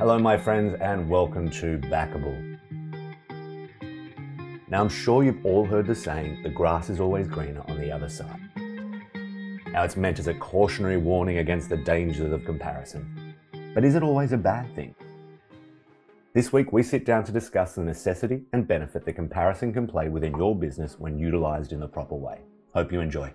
Hello, my friends, and welcome to Backable. Now, I'm sure you've all heard the saying, the grass is always greener on the other side. Now, it's meant as a cautionary warning against the dangers of comparison. But is it always a bad thing? This week, we sit down to discuss the necessity and benefit that comparison can play within your business when utilized in the proper way. Hope you enjoy.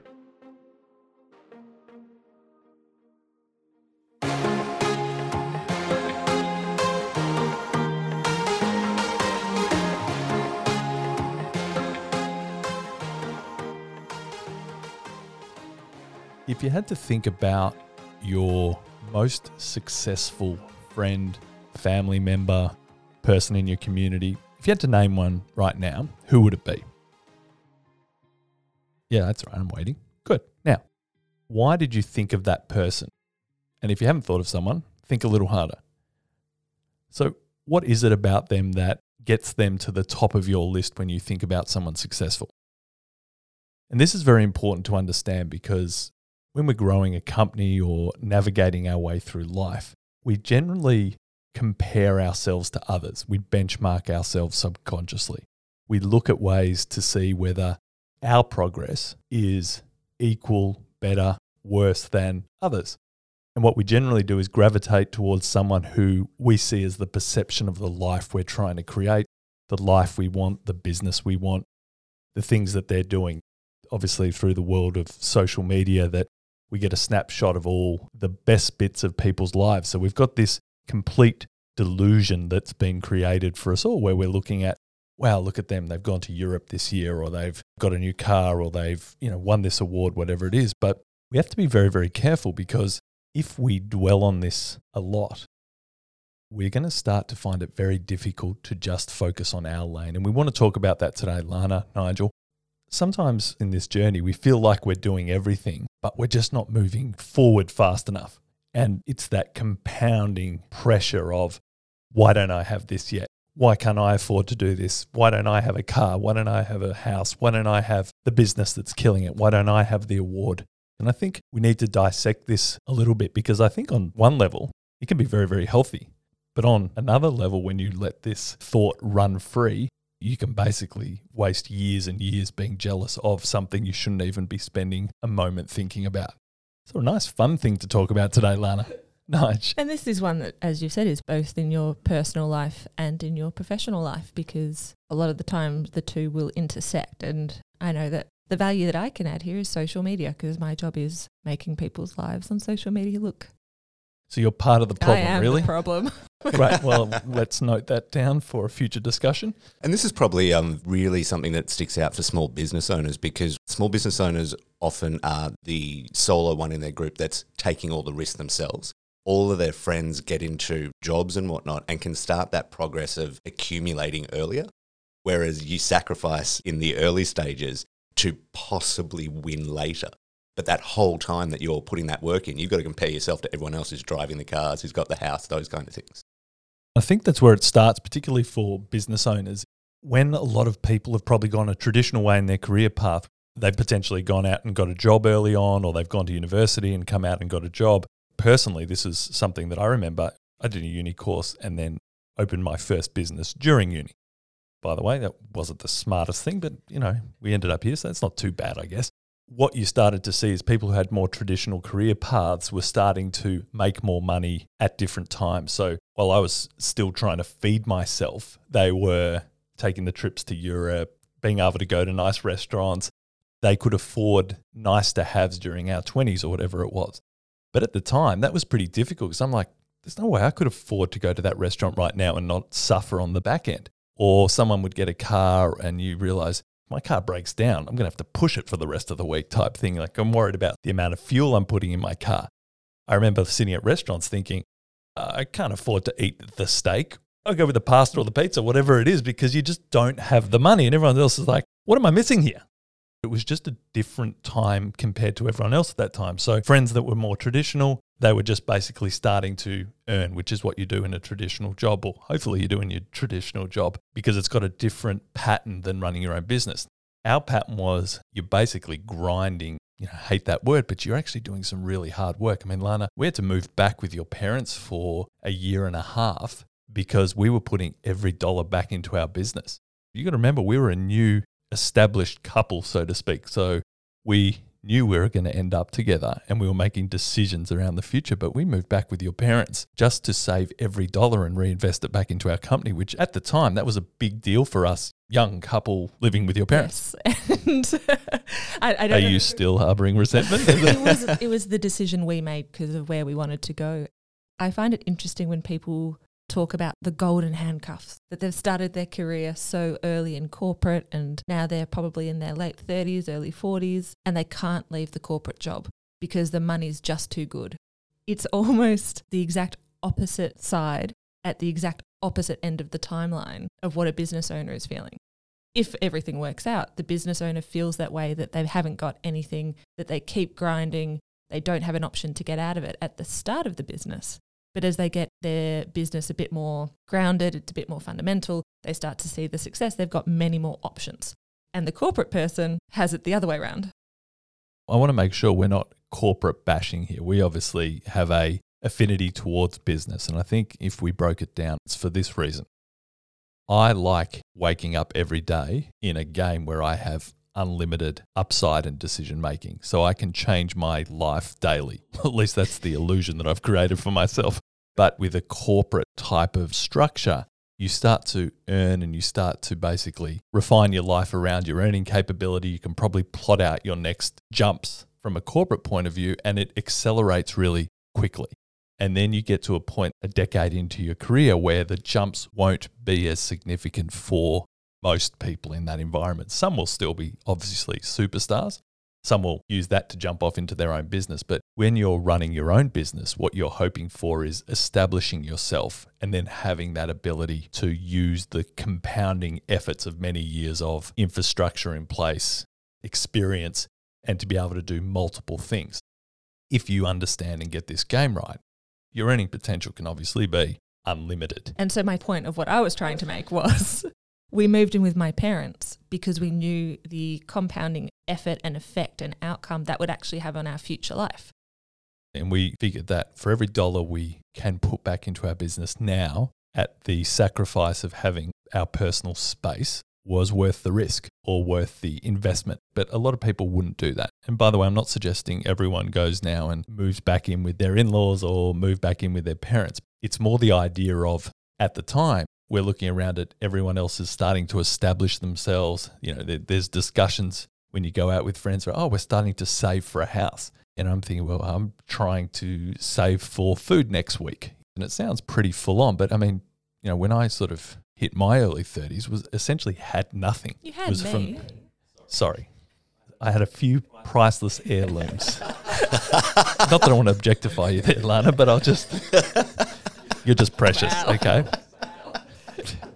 You had to think about your most successful friend, family member, person in your community, if you had to name one right now, who would it be? Yeah, that's right. I'm waiting. Good. Now, why did you think of that person? And if you haven't thought of someone, think a little harder. So, what is it about them that gets them to the top of your list when you think about someone successful? And this is very important to understand because when we're growing a company or navigating our way through life, we generally compare ourselves to others. We benchmark ourselves subconsciously. We look at ways to see whether our progress is equal, better, worse than others. And what we generally do is gravitate towards someone who we see as the perception of the life we're trying to create, the life we want, the business we want, the things that they're doing. Obviously, through the world of social media, that we get a snapshot of all the best bits of people's lives. So we've got this complete delusion that's been created for us all where we're looking at wow look at them. They've gone to Europe this year or they've got a new car or they've you know won this award whatever it is. But we have to be very very careful because if we dwell on this a lot we're going to start to find it very difficult to just focus on our lane. And we want to talk about that today Lana Nigel. Sometimes in this journey, we feel like we're doing everything, but we're just not moving forward fast enough. And it's that compounding pressure of, why don't I have this yet? Why can't I afford to do this? Why don't I have a car? Why don't I have a house? Why don't I have the business that's killing it? Why don't I have the award? And I think we need to dissect this a little bit because I think on one level, it can be very, very healthy. But on another level, when you let this thought run free, you can basically waste years and years being jealous of something you shouldn't even be spending a moment thinking about. So, a nice, fun thing to talk about today, Lana. Nice. And this is one that, as you said, is both in your personal life and in your professional life because a lot of the time the two will intersect. And I know that the value that I can add here is social media because my job is making people's lives on social media look so you're part of the problem, I am really? The problem. right. Well, let's note that down for a future discussion. And this is probably um, really something that sticks out for small business owners because small business owners often are the solo one in their group that's taking all the risk themselves. All of their friends get into jobs and whatnot and can start that progress of accumulating earlier. Whereas you sacrifice in the early stages to possibly win later. But that whole time that you're putting that work in, you've got to compare yourself to everyone else who's driving the cars, who's got the house, those kind of things. I think that's where it starts, particularly for business owners. When a lot of people have probably gone a traditional way in their career path, they've potentially gone out and got a job early on, or they've gone to university and come out and got a job. Personally, this is something that I remember. I did a uni course and then opened my first business during uni. By the way, that wasn't the smartest thing, but you know, we ended up here, so that's not too bad, I guess what you started to see is people who had more traditional career paths were starting to make more money at different times. So while I was still trying to feed myself, they were taking the trips to Europe, being able to go to nice restaurants. They could afford nice to haves during our 20s or whatever it was. But at the time, that was pretty difficult because I'm like, there's no way I could afford to go to that restaurant right now and not suffer on the back end. Or someone would get a car and you realize my car breaks down, I'm going to have to push it for the rest of the week type thing. Like I'm worried about the amount of fuel I'm putting in my car. I remember sitting at restaurants thinking, I can't afford to eat the steak. I'll go with the pasta or the pizza, whatever it is, because you just don't have the money. And everyone else is like, what am I missing here? It was just a different time compared to everyone else at that time. So, friends that were more traditional, they were just basically starting to earn, which is what you do in a traditional job, or hopefully you do in your traditional job, because it's got a different pattern than running your own business. Our pattern was you're basically grinding you know, hate that word, but you're actually doing some really hard work. I mean, Lana, we had to move back with your parents for a year and a half because we were putting every dollar back into our business. You got to remember, we were a new established couple, so to speak. So we knew we were going to end up together and we were making decisions around the future. But we moved back with your parents just to save every dollar and reinvest it back into our company, which at the time, that was a big deal for us, young couple living with your parents. Yes. and I, I Are know. you still harboring resentment? it was it was the decision we made because of where we wanted to go. I find it interesting when people talk about the golden handcuffs that they've started their career so early in corporate and now they're probably in their late 30s, early 40s and they can't leave the corporate job because the money's just too good. It's almost the exact opposite side at the exact opposite end of the timeline of what a business owner is feeling. If everything works out, the business owner feels that way that they haven't got anything, that they keep grinding, they don't have an option to get out of it at the start of the business. But as they get their business a bit more grounded, it's a bit more fundamental, they start to see the success, they've got many more options. And the corporate person has it the other way around. I want to make sure we're not corporate bashing here. We obviously have a affinity towards business, and I think if we broke it down, it's for this reason. I like waking up every day in a game where I have unlimited upside and decision making, so I can change my life daily. At least that's the illusion that I've created for myself. But with a corporate type of structure, you start to earn and you start to basically refine your life around your earning capability. You can probably plot out your next jumps from a corporate point of view, and it accelerates really quickly. And then you get to a point a decade into your career where the jumps won't be as significant for most people in that environment. Some will still be obviously superstars. Some will use that to jump off into their own business. But when you're running your own business, what you're hoping for is establishing yourself and then having that ability to use the compounding efforts of many years of infrastructure in place, experience, and to be able to do multiple things. If you understand and get this game right, your earning potential can obviously be unlimited. And so my point of what I was trying to make was we moved in with my parents because we knew the compounding effort and effect and outcome that would actually have on our future life. And we figured that for every dollar we can put back into our business now, at the sacrifice of having our personal space, was worth the risk or worth the investment. But a lot of people wouldn't do that. And by the way, I'm not suggesting everyone goes now and moves back in with their in laws or move back in with their parents. It's more the idea of at the time, we're looking around at everyone else is starting to establish themselves. You know, there's discussions when you go out with friends where, oh, we're starting to save for a house. And I'm thinking, well, I'm trying to save for food next week. And it sounds pretty full on, but I mean, you know, when I sort of hit my early 30s, was essentially had nothing. You had was me. sorry, I had a few priceless heirlooms. Not that I want to objectify you there, Lana, but I'll just, you're just precious, Wow. okay?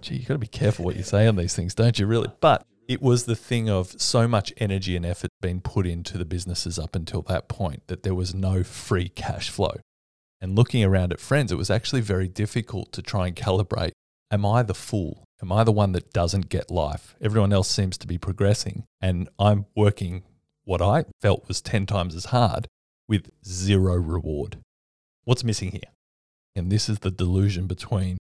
Gee, you've got to be careful what you say on these things, don't you, really? But it was the thing of so much energy and effort being put into the businesses up until that point that there was no free cash flow. And looking around at friends, it was actually very difficult to try and calibrate am I the fool? Am I the one that doesn't get life? Everyone else seems to be progressing, and I'm working what I felt was 10 times as hard with zero reward. What's missing here? And this is the delusion between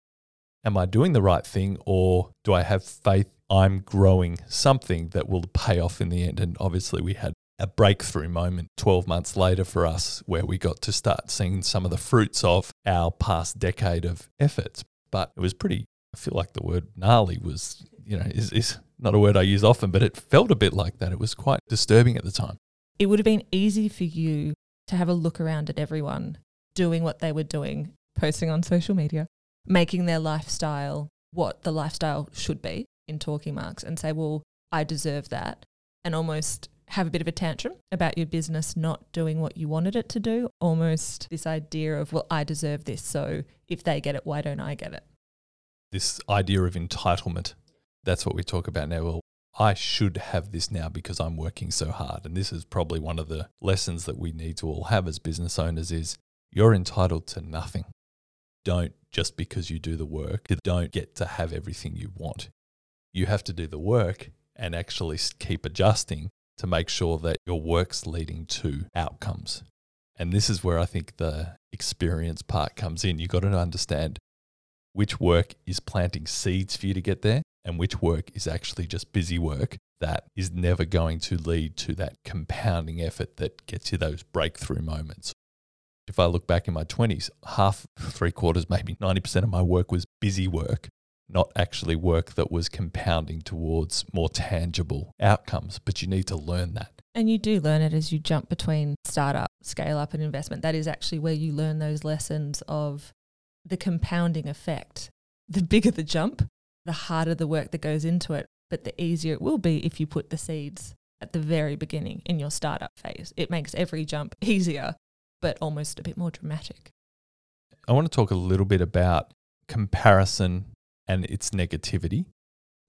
am I doing the right thing or do I have faith I'm growing something that will pay off in the end? And obviously, we had a breakthrough moment 12 months later for us where we got to start seeing some of the fruits of our past decade of efforts. But it was pretty, I feel like the word gnarly was, you know, is, is not a word I use often, but it felt a bit like that. It was quite disturbing at the time. It would have been easy for you to have a look around at everyone doing what they were doing, posting on social media, making their lifestyle what the lifestyle should be in talking marks, and say, well, I deserve that, and almost have a bit of a tantrum about your business not doing what you wanted it to do. Almost this idea of, well, I deserve this. So if they get it, why don't I get it? This idea of entitlement, that's what we talk about now. Well, I should have this now because I'm working so hard. And this is probably one of the lessons that we need to all have as business owners is you're entitled to nothing. Don't just because you do the work, don't get to have everything you want. You have to do the work and actually keep adjusting to make sure that your work's leading to outcomes. And this is where I think the experience part comes in. You've got to understand which work is planting seeds for you to get there and which work is actually just busy work that is never going to lead to that compounding effort that gets you those breakthrough moments. If I look back in my 20s, half, three quarters, maybe 90% of my work was busy work, not actually work that was compounding towards more tangible outcomes. But you need to learn that. And you do learn it as you jump between startup, scale up, and investment. That is actually where you learn those lessons of the compounding effect. The bigger the jump, the harder the work that goes into it, but the easier it will be if you put the seeds at the very beginning in your startup phase. It makes every jump easier, but almost a bit more dramatic. I want to talk a little bit about comparison and its negativity,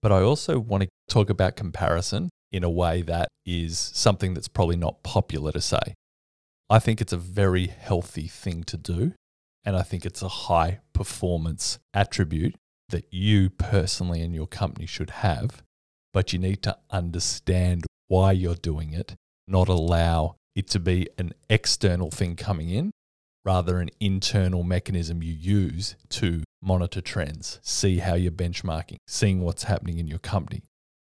but I also want to talk about comparison in a way that is something that's probably not popular to say. I think it's a very healthy thing to do. And I think it's a high performance attribute that you personally and your company should have, but you need to understand why you're doing it, not allow it to be an external thing coming in, rather an internal mechanism you use to monitor trends, see how you're benchmarking, seeing what's happening in your company.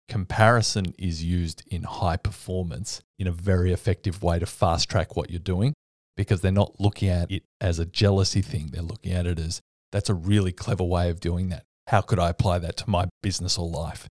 Comparison is used in high performance in a very effective way to fast track what you're doing because they're not looking at it as a jealousy thing. They're looking at it as that's a really clever way of doing that. How could I apply that to my business or life?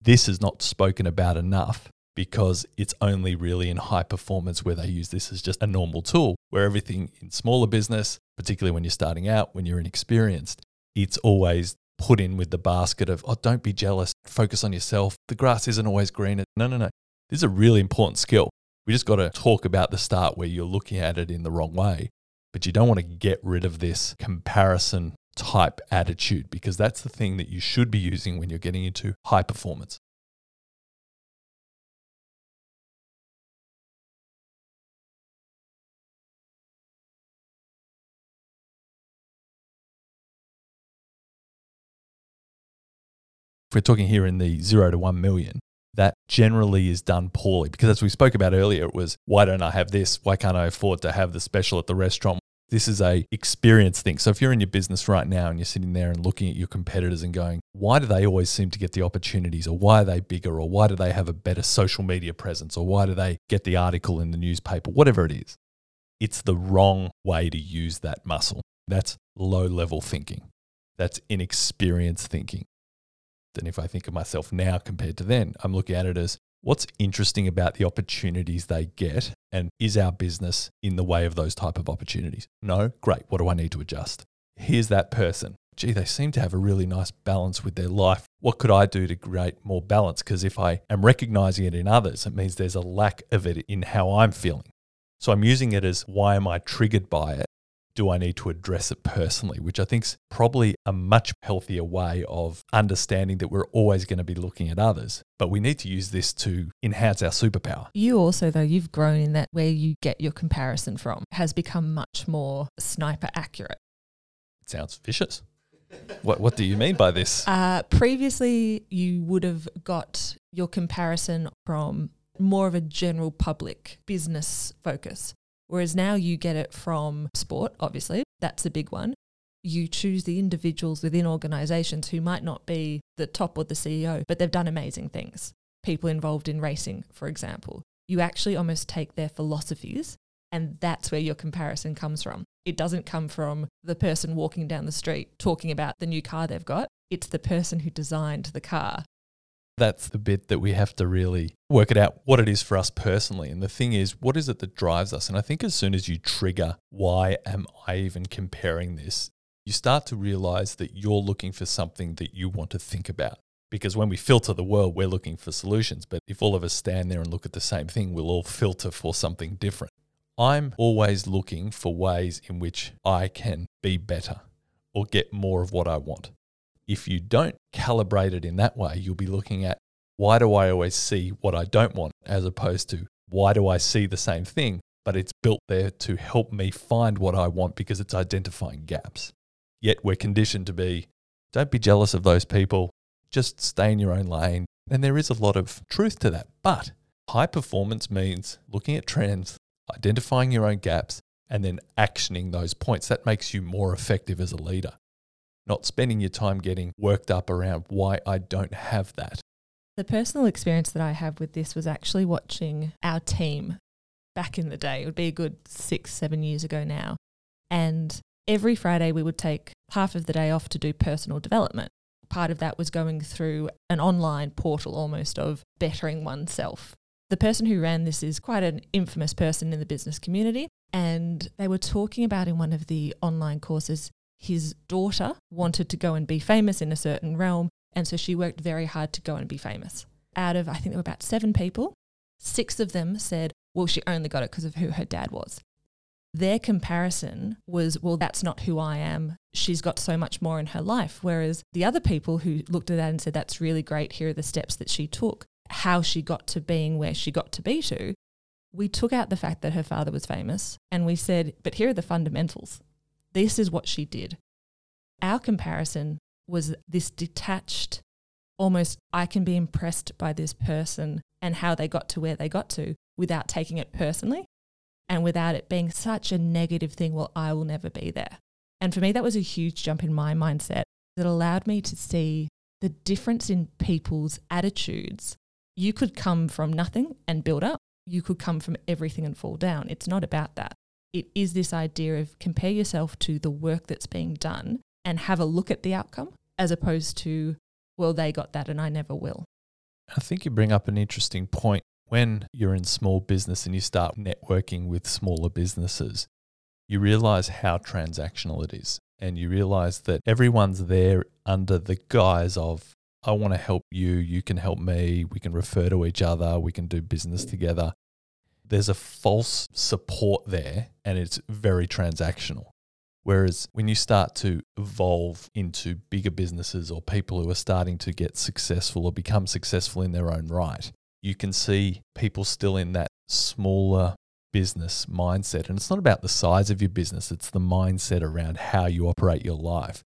This is not spoken about enough because it's only really in high performance where they use this as just a normal tool, where everything in smaller business, particularly when you're starting out, when you're inexperienced, it's always put in with the basket of, oh, don't be jealous, focus on yourself. The grass isn't always greener. No, no, no. This is a really important skill. We just got to talk about the start where you're looking at it in the wrong way. But you don't want to get rid of this comparison type attitude because that's the thing that you should be using when you're getting into high performance. We're talking here in the zero to one million, that generally is done poorly. Because as we spoke about earlier it was why don't i have this? Why can't i afford to have the special at the restaurant? This is a experience thing. So if you're in your business right now and you're sitting there and looking at your competitors and going why do they always seem to get the opportunities? Or why are they bigger? Or why do they have a better social media presence? Or why do they get the article in the newspaper? Whatever it is it's the wrong way to use that muscle. That's low level thinking. That's inexperienced thinking and if I think of myself now compared to then, I'm looking at it as what's interesting about the opportunities they get and is our business in the way of those type of opportunities? No? Great. What do I need to adjust? Here's that person. Gee, they seem to have a really nice balance with their life. What could I do to create more balance? Because if I am recognizing it in others, it means there's a lack of it in how I'm feeling. So I'm using it as why am I triggered by it do I need to address it personally, which I think is probably a much healthier way of understanding that we're always going to be looking at others. But we need to use this to enhance our superpower. You also, though, you've grown in that where you get your comparison from has become much more sniper accurate. It sounds vicious. what, what do you mean by this? Uh, previously, you would have got your comparison from more of a general public business focus. Whereas now you get it from sport, obviously, that's a big one. You choose the individuals within organizations who might not be the top or the CEO, but they've done amazing things. People involved in racing, for example. You actually almost take their philosophies, and that's where your comparison comes from. It doesn't come from the person walking down the street talking about the new car they've got. It's the person who designed the car that's the bit that we have to really work it out what it is for us personally. And the thing is, what is it that drives us? And I think as soon as you trigger, why am I even comparing this? You start to realize that you're looking for something that you want to think about. Because when we filter the world, we're looking for solutions. But if all of us stand there and look at the same thing, we'll all filter for something different. I'm always looking for ways in which I can be better or get more of what I want. If you don't calibrate it in that way, you'll be looking at why do I always see what I don't want as opposed to why do I see the same thing, but it's built there to help me find what I want because it's identifying gaps. Yet we're conditioned to be don't be jealous of those people, just stay in your own lane. And there is a lot of truth to that. But High performance means looking at trends, identifying your own gaps, and then actioning those points. That makes you more effective as a leader. Not spending your time getting worked up around why I don't have that. The personal experience that I have with this was actually watching our team back in the day. It would be a good six, seven years ago now. And every Friday, we would take half of the day off to do personal development. Part of that was going through an online portal almost of bettering oneself. The person who ran this is quite an infamous person in the business community. And they were talking about in one of the online courses, his daughter wanted to go and be famous in a certain realm. And so she worked very hard to go and be famous. Out of, I think there were about seven people, six of them said, well, she only got it because of who her dad was. Their comparison was, well, that's not who I am. She's got so much more in her life. Whereas the other people who looked at that and said, that's really great, here are the steps that she took, how she got to being where she got to be to, we took out the fact that her father was famous and we said, but here are the fundamentals. This is what she did. Our comparison was this detached, almost, I can be impressed by this person and how they got to where they got to without taking it personally and without it being such a negative thing, well, I will never be there. And for me, that was a huge jump in my mindset that allowed me to see the difference in people's attitudes. You could come from nothing and build up, you could come from everything and fall down. It's not about that. It is this idea of compare yourself to the work that's being done and have a look at the outcome as opposed to, well, they got that and I never will. I think you bring up an interesting point when you're in small business and you start networking with smaller businesses, you realize how transactional it is. And you realize that everyone's there under the guise of, I want to help you, you can help me, we can refer to each other, we can do business together. There's a false support there, and it's very transactional. Whereas when you start to evolve into bigger businesses or people who are starting to get successful or become successful in their own right, you can see people still in that smaller business mindset. And it's not about the size of your business, it's the mindset around how you operate your life.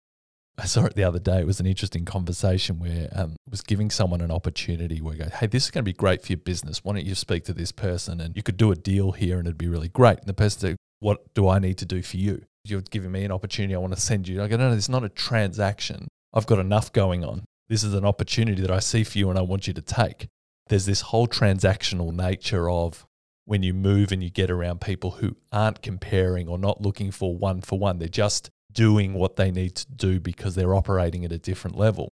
I saw it the other day. It was an interesting conversation where um, was giving someone an opportunity where I go, hey, this is going to be great for your business. Why don't you speak to this person and you could do a deal here and it'd be really great. And the person said, what do I need to do for you? You're giving me an opportunity. I want to send you. I go, no, no, is not a transaction. I've got enough going on. This is an opportunity that I see for you and I want you to take there's this whole transactional nature of when you move and you get around people who aren't comparing or not looking for one for one, they're just doing what they need to do because they're operating at a different level.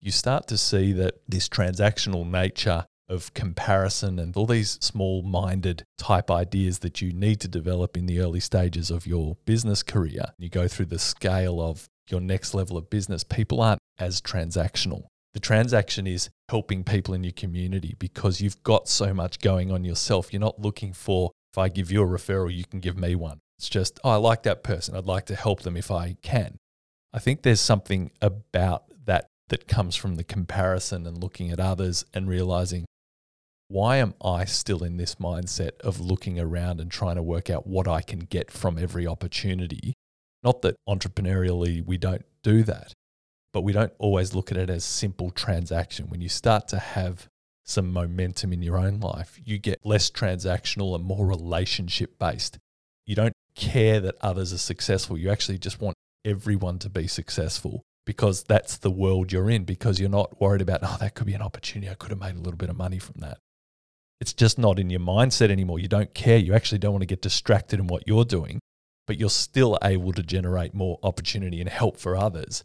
You start to see that this transactional nature of comparison and all these small minded type ideas that you need to develop in the early stages of your business career. You go through the scale of your next level of business, people aren't as transactional. The transaction is helping people in your community because you've got so much going on yourself. You're not looking for, if I give you a referral, you can give me one. It's just, oh, I like that person. I'd like to help them if I can. I think there's something about that that comes from the comparison and looking at others and realizing why am I still in this mindset of looking around and trying to work out what I can get from every opportunity? Not that entrepreneurially we don't do that, but we don't always look at it as simple transaction. When you start to have some momentum in your own life, you get less transactional and more relationship based. You don't care that others are successful. You actually just want everyone to be successful because that's the world you're in, because you're not worried about, oh, that could be an opportunity. I could have made a little bit of money from that. It's just not in your mindset anymore. You don't care. You actually don't want to get distracted in what you're doing, but you're still able to generate more opportunity and help for others.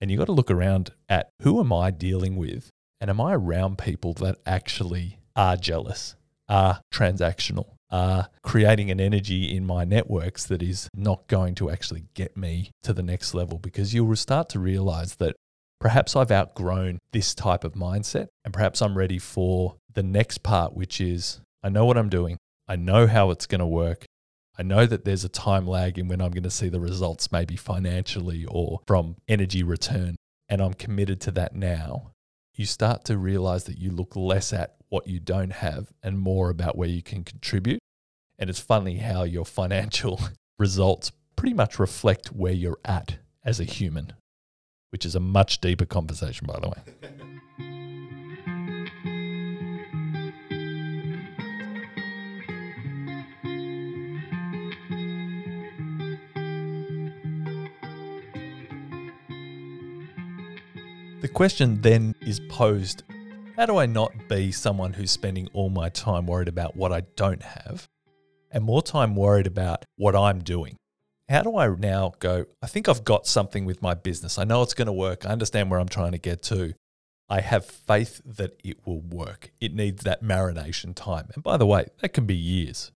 And you've got to look around at who am I dealing with? And am I around people that actually are jealous, are transactional, are creating an energy in my networks that is not going to actually get me to the next level? Because you'll start to realize that perhaps I've outgrown this type of mindset and perhaps I'm ready for the next part, which is I know what I'm doing, I know how it's going to work, I know that there's a time lag in when I'm going to see the results, maybe financially or from energy return, and I'm committed to that now. You start to realize that you look less at what you don't have and more about where you can contribute. And it's funny how your financial results pretty much reflect where you're at as a human, which is a much deeper conversation, by the way. The question then is posed how do I not be someone who's spending all my time worried about what I don't have and more time worried about what I'm doing? How do I now go, I think I've got something with my business. I know it's going to work. I understand where I'm trying to get to. I have faith that it will work. It needs that marination time. And by the way, that can be years.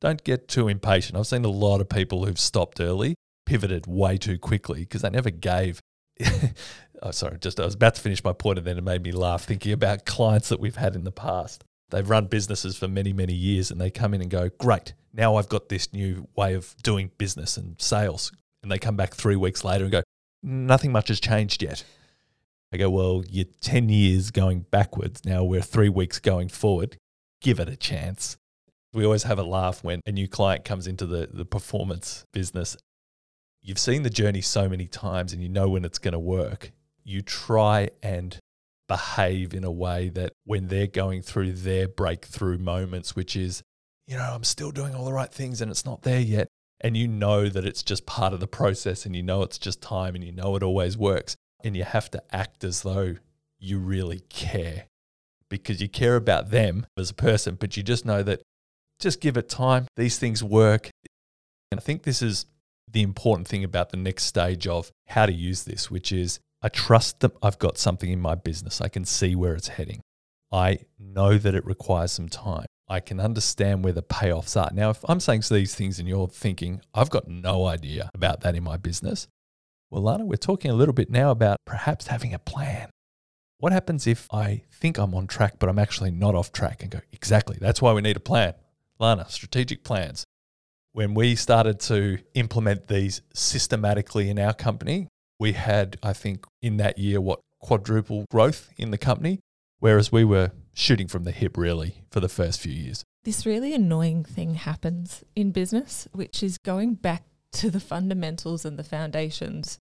Don't get too impatient. I've seen a lot of people who've stopped early, pivoted way too quickly because they never gave oh, sorry, just I was about to finish my point and then it made me laugh thinking about clients that we've had in the past. They've run businesses for many, many years and they come in and go, Great, now I've got this new way of doing business and sales. And they come back three weeks later and go, Nothing much has changed yet. I go, Well, you're 10 years going backwards. Now we're three weeks going forward. Give it a chance. We always have a laugh when a new client comes into the, the performance business you've seen the journey so many times and you know when it's going to work, you try and behave in a way that when they're going through their breakthrough moments, which is, you know, I'm still doing all the right things and it's not there yet. And you know that it's just part of the process and you know it's just time and you know it always works. And you have to act as though you really care because you care about them as a person, but you just know that just give it time. These things work. And I think this is the important thing about the next stage of how to use this, which is I trust that I've got something in my business. I can see where it's heading. I know that it requires some time. I can understand where the payoffs are. Now, if I'm saying these things and you're thinking, I've got no idea about that in my business, well, Lana, we're talking a little bit now about perhaps having a plan. What happens if I think I'm on track, but I'm actually not off track and go, exactly, that's why we need a plan. Lana, strategic plans when we started to implement these systematically in our company, we had, I think, in that year, what quadruple growth in the company, whereas we were shooting from the hip really for the first few years. This really annoying thing happens in business, which is going back to the fundamentals and the foundations.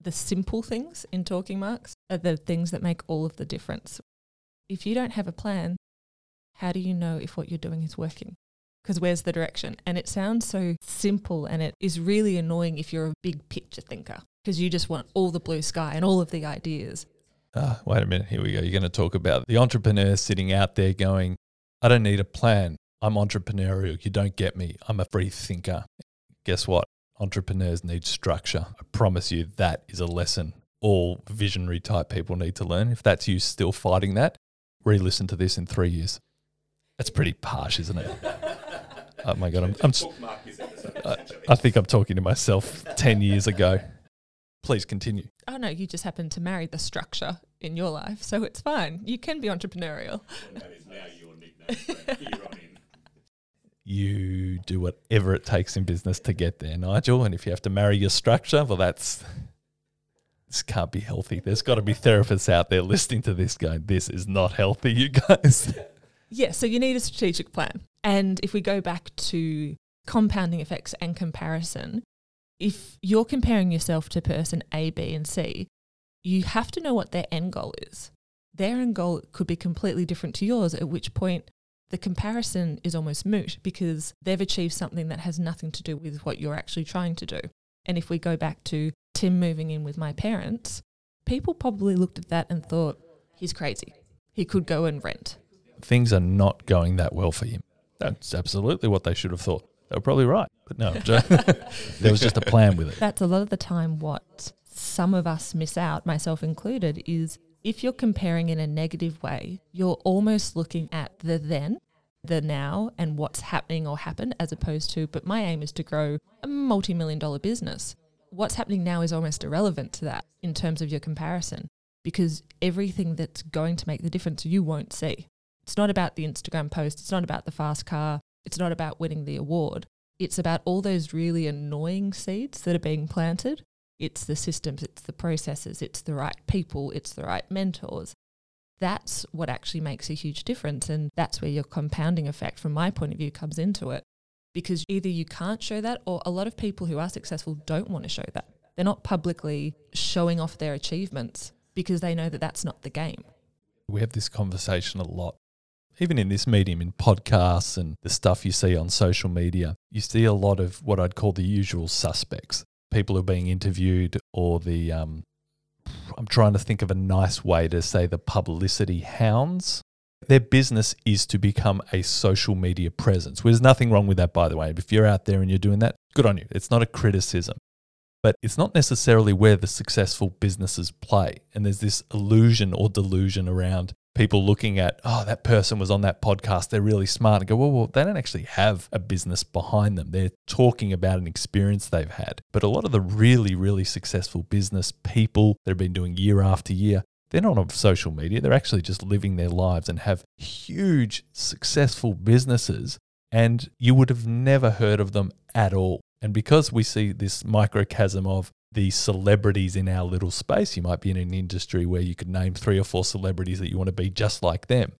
The simple things in talking marks are the things that make all of the difference. If you don't have a plan, how do you know if what you're doing is working? because where's the direction? And it sounds so simple and it is really annoying if you're a big picture thinker because you just want all the blue sky and all of the ideas. Ah, wait a minute. Here we go. You're going to talk about the entrepreneur sitting out there going, I don't need a plan. I'm entrepreneurial. You don't get me. I'm a free thinker. Guess what? Entrepreneurs need structure. I promise you that is a lesson all visionary type people need to learn. If that's you still fighting that, re listen to this in three years. That's pretty harsh, isn't it? Oh my god, I'm, I'm I, I think I'm talking to myself ten years ago. Please continue. Oh no, you just happen to marry the structure in your life, so it's fine. You can be entrepreneurial. you do whatever it takes in business to get there, Nigel. And if you have to marry your structure, well, that's this can't be healthy. There's got to be therapists out there listening to this going, this is not healthy, you guys. Yeah, so you need a strategic plan. And if we go back to compounding effects and comparison, if you're comparing yourself to person A, B, and C, you have to know what their end goal is. Their end goal could be completely different to yours, at which point the comparison is almost moot because they've achieved something that has nothing to do with what you're actually trying to do. And if we go back to Tim moving in with my parents, people probably looked at that and thought, he's crazy. He could go and rent things are not going that well for him. That's absolutely what they should have thought. They were probably right, but no, there was just a plan with it. That's a lot of the time what some of us miss out, myself included, is if you're comparing in a negative way, you're almost looking at the then, the now, and what's happening or happened, as opposed to, but my aim is to grow a multi million dollar business. What's happening now is almost irrelevant to that in terms of your comparison because everything that's going to make the difference you won't see. It's not about the Instagram post. It's not about the fast car. It's not about winning the award. It's about all those really annoying seeds that are being planted. It's the systems, it's the processes, it's the right people, it's the right mentors. That's what actually makes a huge difference. And that's where your compounding effect, from my point of view, comes into it. Because either you can't show that, or a lot of people who are successful don't want to show that. They're not publicly showing off their achievements because they know that that's not the game. We have this conversation a lot even in this medium, in podcasts and the stuff you see on social media, you see a lot of what I'd call the usual suspects people who are being interviewed or the, um, I'm trying to think of a nice way to say the publicity hounds. Their business is to become a social media presence. There's nothing wrong with that, by the way. If you're out there and you're doing that, good on you. It's not a criticism, but it's not necessarily where the successful businesses play. And there's this illusion or delusion around people looking at, oh, that person was on that podcast. They're really smart and go, well, well, they don't actually have a business behind them. They're talking about an experience they've had. But a lot of the really, really successful business people that have been doing year after year, they're not on social media. They're actually just living their lives and have huge, successful businesses. And you would have never heard of them at all. And because we see this microcosm of the celebrities in our little space. You might be in an industry where you could name three or four celebrities that you want to be just like them.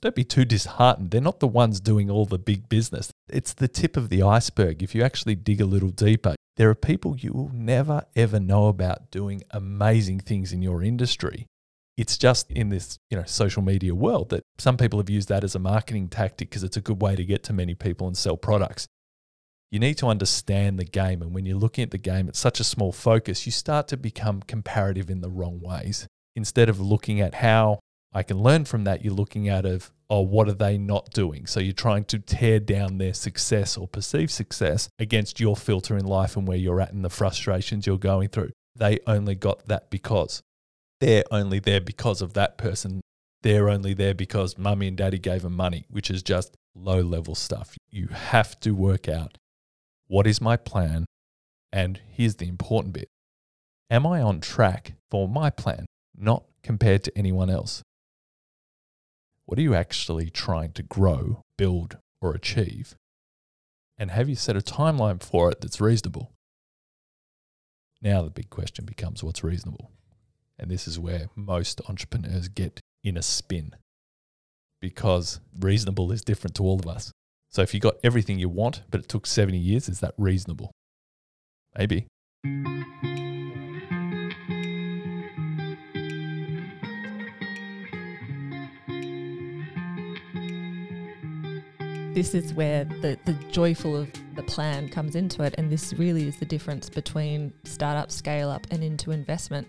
Don't be too disheartened. They're not the ones doing all the big business. It's the tip of the iceberg. If you actually dig a little deeper, there are people you will never ever know about doing amazing things in your industry. It's just in this, you know, social media world that some people have used that as a marketing tactic because it's a good way to get to many people and sell products you need to understand the game. And when you're looking at the game, it's such a small focus, you start to become comparative in the wrong ways. Instead of looking at how I can learn from that, you're looking at of, oh, what are they not doing? So you're trying to tear down their success or perceived success against your filter in life and where you're at and the frustrations you're going through. They only got that because they're only there because of that person. They're only there because mummy and daddy gave them money, which is just low level stuff. You have to work out what is my plan? And here's the important bit Am I on track for my plan, not compared to anyone else? What are you actually trying to grow, build, or achieve? And have you set a timeline for it that's reasonable? Now, the big question becomes what's reasonable? And this is where most entrepreneurs get in a spin because reasonable is different to all of us. So if you got everything you want, but it took 70 years, is that reasonable? Maybe. This is where the, the joyful of the plan comes into it. And this really is the difference between startup, scale up, and into investment.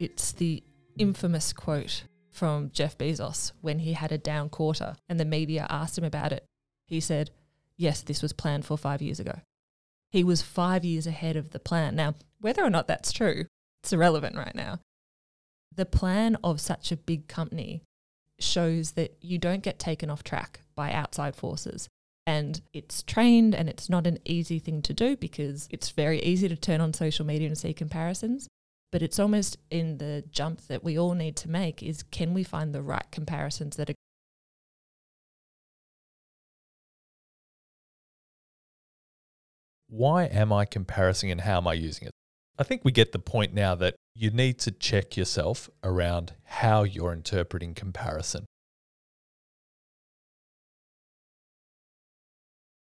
It's the infamous quote from Jeff Bezos when he had a down quarter and the media asked him about it. He said, Yes, this was planned for five years ago. He was five years ahead of the plan. Now, whether or not that's true, it's irrelevant right now. The plan of such a big company shows that you don't get taken off track by outside forces. And it's trained and it's not an easy thing to do because it's very easy to turn on social media and see comparisons. But it's almost in the jump that we all need to make is can we find the right comparisons that are why am I comparing and how am I using it? I think we get the point now that you need to check yourself around how you're interpreting comparison.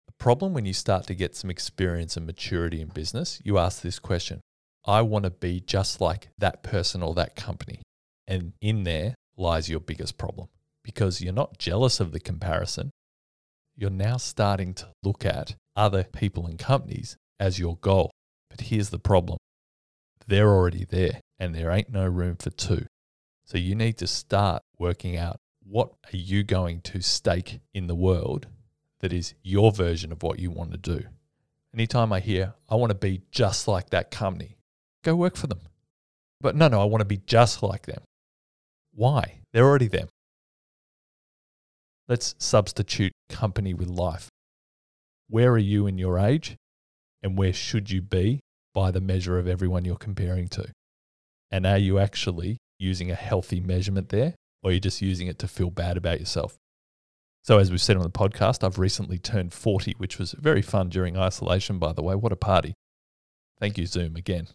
The problem when you start to get some experience and maturity in business, you ask this question I want to be just like that person or that company. And in there lies your biggest problem because you're not jealous of the comparison. You're now starting to look at other people and companies as your goal. But here's the problem they're already there, and there ain't no room for two. So you need to start working out what are you going to stake in the world that is your version of what you want to do. Anytime I hear, I want to be just like that company, go work for them. But no, no, I want to be just like them. Why? They're already them. Let's substitute company with life where are you in your age and where should you be by the measure of everyone you're comparing to? And are you actually using a healthy measurement there or are you just using it to feel bad about yourself? So, as we've said on the podcast, I've recently turned 40, which was very fun during isolation, by the way. What a party. Thank you, Zoom, again.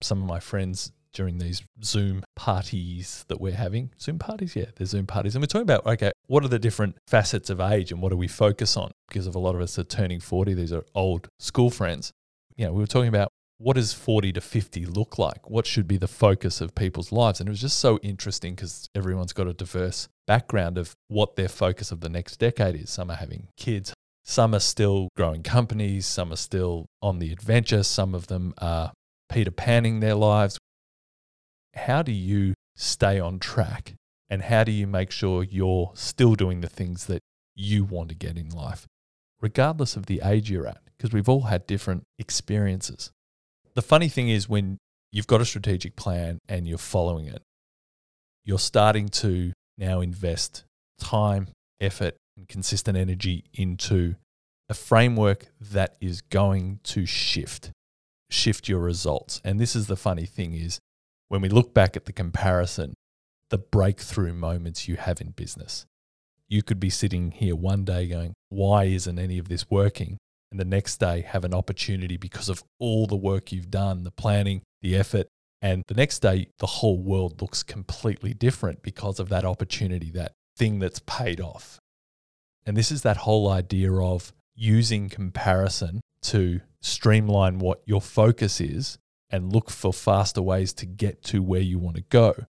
Some of my friends during these Zoom parties that we're having. Zoom parties, yeah, there's Zoom parties. And we're talking about, okay, what are the different facets of age and what do we focus on? Because of a lot of us are turning 40, these are old school friends. You know, we were talking about what does 40 to 50 look like? What should be the focus of people's lives? And it was just so interesting because everyone's got a diverse background of what their focus of the next decade is. Some are having kids, some are still growing companies, some are still on the adventure, some of them are Peter Panning their lives, how do you stay on track and how do you make sure you're still doing the things that you want to get in life, regardless of the age you're at? Because we've all had different experiences. The funny thing is, when you've got a strategic plan and you're following it, you're starting to now invest time, effort, and consistent energy into a framework that is going to shift shift your results and this is the funny thing is when we look back at the comparison the breakthrough moments you have in business. You could be sitting here one day going why isn't any of this working? And the next day have an opportunity because of all the work you've done the planning the effort. And the next day the whole world looks completely different because of that opportunity that thing that's paid off. And this is that whole idea of using comparison to streamline what your focus is and look for faster ways to get to where you want to go,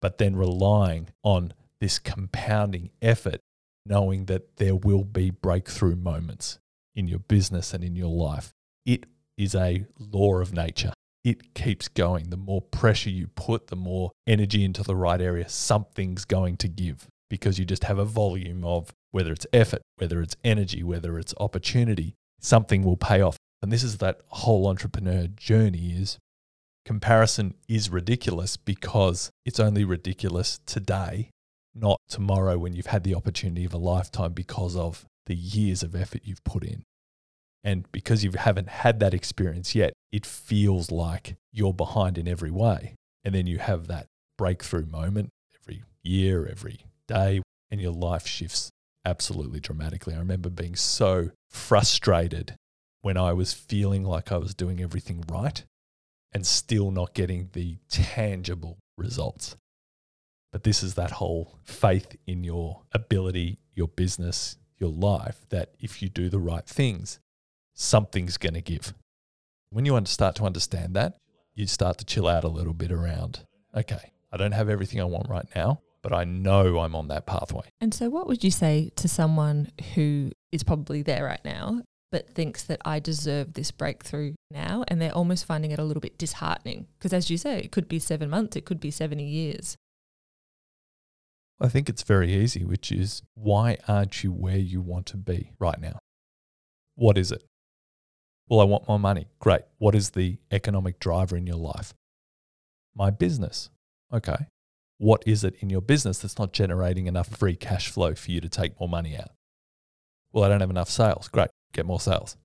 but then relying on this compounding effort, knowing that there will be breakthrough moments in your business and in your life. It is a law of nature. It keeps going. The more pressure you put, the more energy into the right area, something's going to give because you just have a volume of whether it's effort, whether it's energy, whether it's opportunity, something will pay off. And this is that whole entrepreneur journey is comparison is ridiculous because it's only ridiculous today, not tomorrow when you've had the opportunity of a lifetime because of the years of effort you've put in. And because you haven't had that experience yet, it feels like you're behind in every way. And then you have that breakthrough moment every year, every day, and your life shifts absolutely dramatically. I remember being so frustrated when I was feeling like I was doing everything right and still not getting the tangible results. But this is that whole faith in your ability, your business, your life that if you do the right things, something's going to give. When you start to understand that, you start to chill out a little bit around, okay, I don't have everything I want right now, but I know I'm on that pathway. And so, what would you say to someone who is probably there right now, but thinks that I deserve this breakthrough now, and they're almost finding it a little bit disheartening? Because, as you say, it could be seven months, it could be 70 years. I think it's very easy, which is why aren't you where you want to be right now? What is it? Well, I want more money. Great. What is the economic driver in your life? My business. Okay what is it in your business that's not generating enough free cash flow for you to take more money out? Well, I don't have enough sales. Great, get more sales.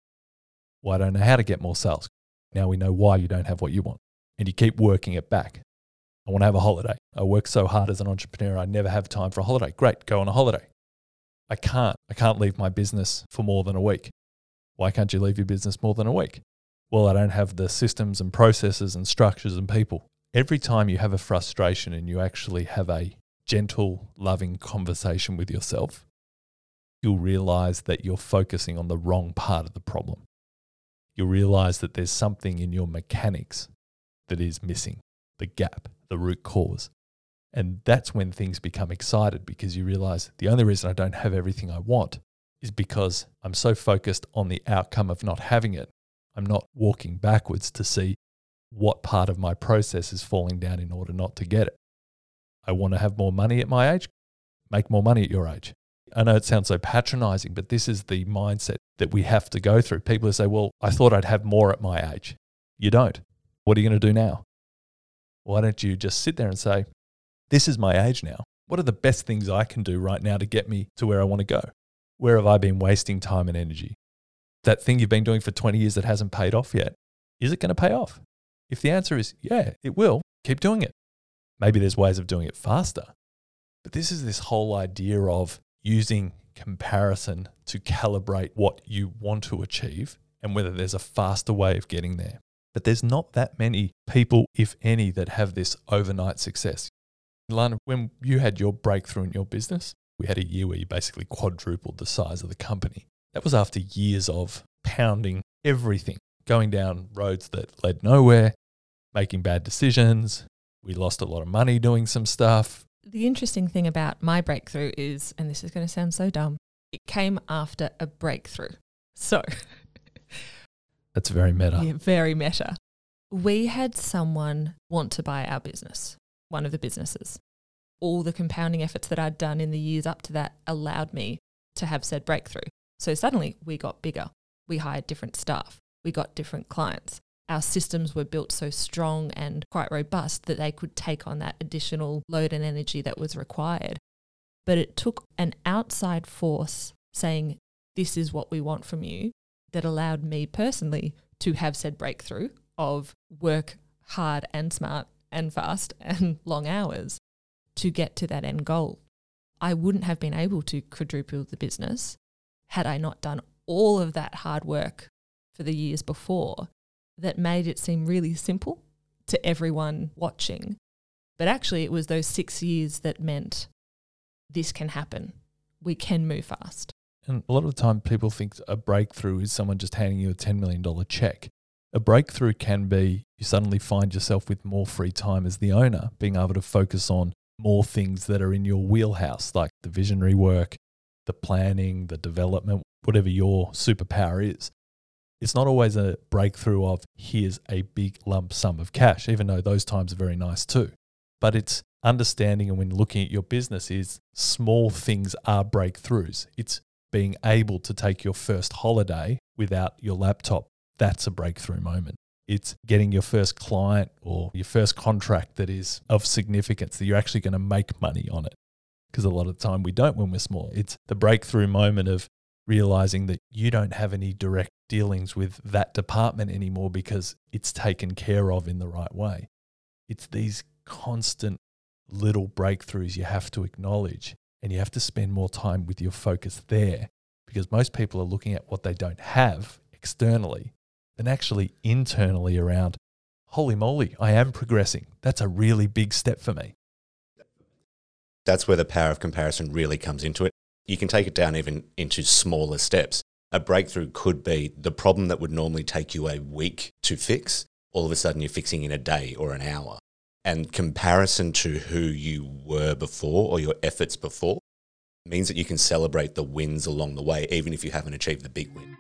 Well, I don't know how to get more sales. Now we know why you don't have what you want. And you keep working it back. I want to have a holiday. I work so hard as an entrepreneur, I never have time for a holiday. Great, go on a holiday. I can't. I can't leave my business for more than a week. Why can't you leave your business more than a week? Well, I don't have the systems and processes and structures and people every time you have a frustration and you actually have a gentle, loving conversation with yourself, you'll realize that you're focusing on the wrong part of the problem. You'll realize that there's something in your mechanics that is missing the gap, the root cause. And that's when things become excited because you realize the only reason I don't have everything I want is because I'm so focused on the outcome of not having it. I'm not walking backwards to see what part of my process is falling down in order not to get it. I want to have more money at my age, make more money at your age. I know it sounds so patronizing, but this is the mindset that we have to go through. People who say, Well, I thought I'd have more at my age. You don't. What are you going to do now? Why don't you just sit there and say, This is my age now. What are the best things I can do right now to get me to where I want to go? Where have I been wasting time and energy? That thing you've been doing for 20 years that hasn't paid off yet, is it going to pay off? If the answer is, yeah, it will, keep doing it. Maybe there's ways of doing it faster. But this is this whole idea of using comparison to calibrate what you want to achieve and whether there's a faster way of getting there. But there's not that many people, if any, that have this overnight success. Lana, when you had your breakthrough in your business, we had a year where you basically quadrupled the size of the company. That was after years of pounding everything, going down roads that led nowhere, making bad decisions. We lost a lot of money doing some stuff. The interesting thing about my breakthrough is, and this is going to sound so dumb, it came after a breakthrough. So that's very meta. Yeah, very meta. We had someone want to buy our business, one of the businesses. All the compounding efforts that I'd done in the years up to that allowed me to have said breakthrough. So suddenly we got bigger. We hired different staff. We got different clients. Our systems were built so strong and quite robust that they could take on that additional load and energy that was required. But it took an outside force saying, This is what we want from you, that allowed me personally to have said breakthrough of work hard and smart and fast and long hours to get to that end goal. I wouldn't have been able to quadruple the business had I not done all of that hard work for the years before that made it seem really simple to everyone watching. But actually, it was those six years that meant this can happen. We can move fast. And a lot of the time, people think a breakthrough is someone just handing you a $10 million check. A breakthrough can be you suddenly find yourself with more free time as the owner, being able to focus on more things that are in your wheelhouse, like the visionary work, the planning, the development, whatever your superpower is. It's not always a breakthrough of here's a big lump sum of cash, even though those times are very nice too. But it's understanding and when looking at your business is small things are breakthroughs. It's being able to take your first holiday without your laptop. That's a breakthrough moment. It's getting your first client or your first contract that is of significance that you're actually going to make money on it. Because a lot of the time we don't when we're small. It's the breakthrough moment of realizing that you don't have any direct dealings with that department anymore because it's taken care of in the right way. It's these constant little breakthroughs you have to acknowledge and you have to spend more time with your focus there because most people are looking at what they don't have externally than actually internally around, holy moly, I am progressing. That's a really big step for me. That's where the power of comparison really comes into it. You can take it down even into smaller steps. A breakthrough could be the problem that would normally take you a week to fix, all of a sudden you're fixing in a day or an hour. And comparison to who you were before or your efforts before means that you can celebrate the wins along the way, even if you haven't achieved the big win.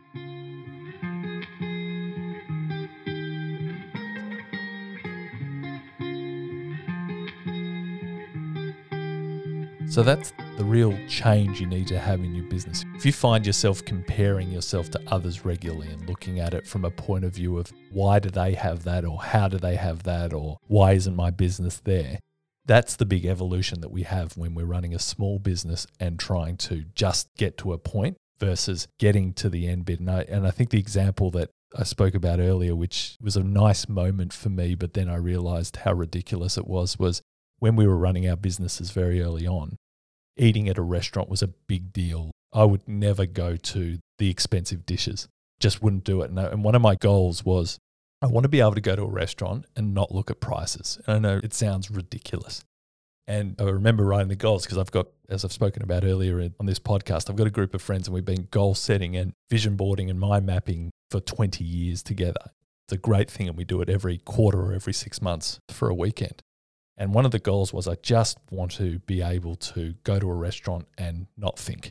So that's the real change you need to have in your business. If you find yourself comparing yourself to others regularly and looking at it from a point of view of why do they have that or how do they have that or why isn't my business there? That's the big evolution that we have when we're running a small business and trying to just get to a point versus getting to the end bit. And I, and I think the example that I spoke about earlier, which was a nice moment for me, but then I realized how ridiculous it was, was when we were running our businesses very early on, eating at a restaurant was a big deal. I would never go to the expensive dishes, just wouldn't do it. And one of my goals was I want to be able to go to a restaurant and not look at prices. And I know it sounds ridiculous. And I remember writing the goals because I've got, as I've spoken about earlier on this podcast, I've got a group of friends and we've been goal setting and vision boarding and mind mapping for 20 years together. It's a great thing and we do it every quarter or every six months for a weekend. And one of the goals was I just want to be able to go to a restaurant and not think.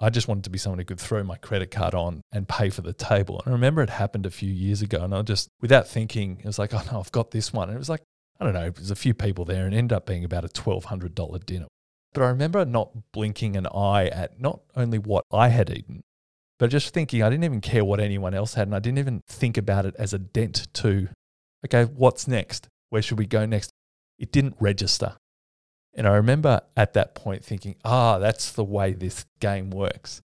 I just wanted to be someone who could throw my credit card on and pay for the table. And I remember it happened a few years ago, and I just, without thinking, it was like, oh no, I've got this one. And it was like, I don't know, there's a few people there and ended up being about a $1,200 dinner. But I remember not blinking an eye at not only what I had eaten, but just thinking I didn't even care what anyone else had. And I didn't even think about it as a dent to, okay, what's next? Where should we go next? It didn't register. And I remember at that point thinking, ah, that's the way this game works.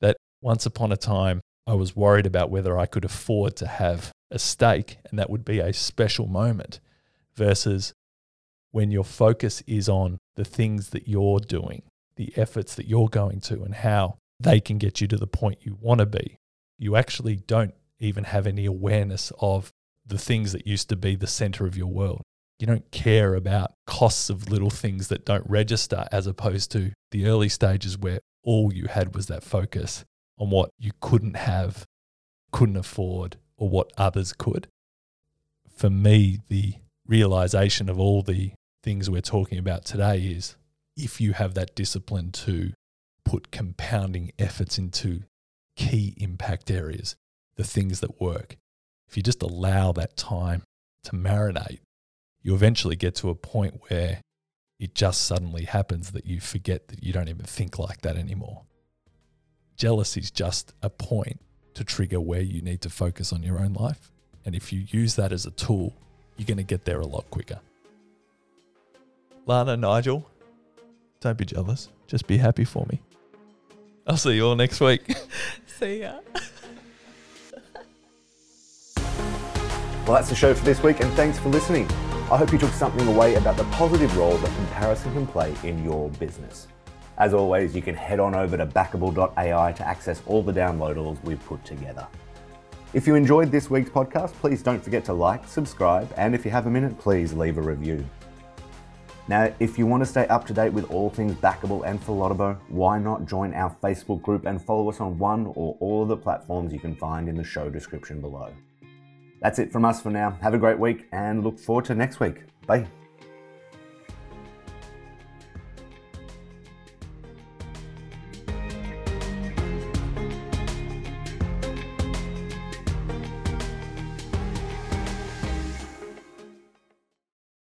That once upon a time, I was worried about whether I could afford to have a steak, and that would be a special moment, versus when your focus is on the things that you're doing, the efforts that you're going to, and how they can get you to the point you want to be. You actually don't even have any awareness of the things that used to be the center of your world you don't care about costs of little things that don't register as opposed to the early stages where all you had was that focus on what you couldn't have, couldn't afford, or what others could. For me, the realization of all the things we're talking about today is if you have that discipline to put compounding efforts into key impact areas, the things that work, if you just allow that time to marinate, you eventually get to a point where it just suddenly happens that you forget that you don't even think like that anymore. Jealousy is just a point to trigger where you need to focus on your own life. And if you use that as a tool, you're going to get there a lot quicker. Lana, Nigel, don't be jealous. Just be happy for me. I'll see you all next week. See ya. Well, that's the show for this week, and thanks for listening. I hope you took something away about the positive role that comparison can play in your business. As always, you can head on over to backable.ai to access all the downloadables we've put together. If you enjoyed this week's podcast, please don't forget to like, subscribe, and if you have a minute, please leave a review. Now, if you want to stay up to date with all things Backable and Philotobo, why not join our Facebook group and follow us on one or all of the platforms you can find in the show description below. That's it from us for now. Have a great week and look forward to next week. Bye.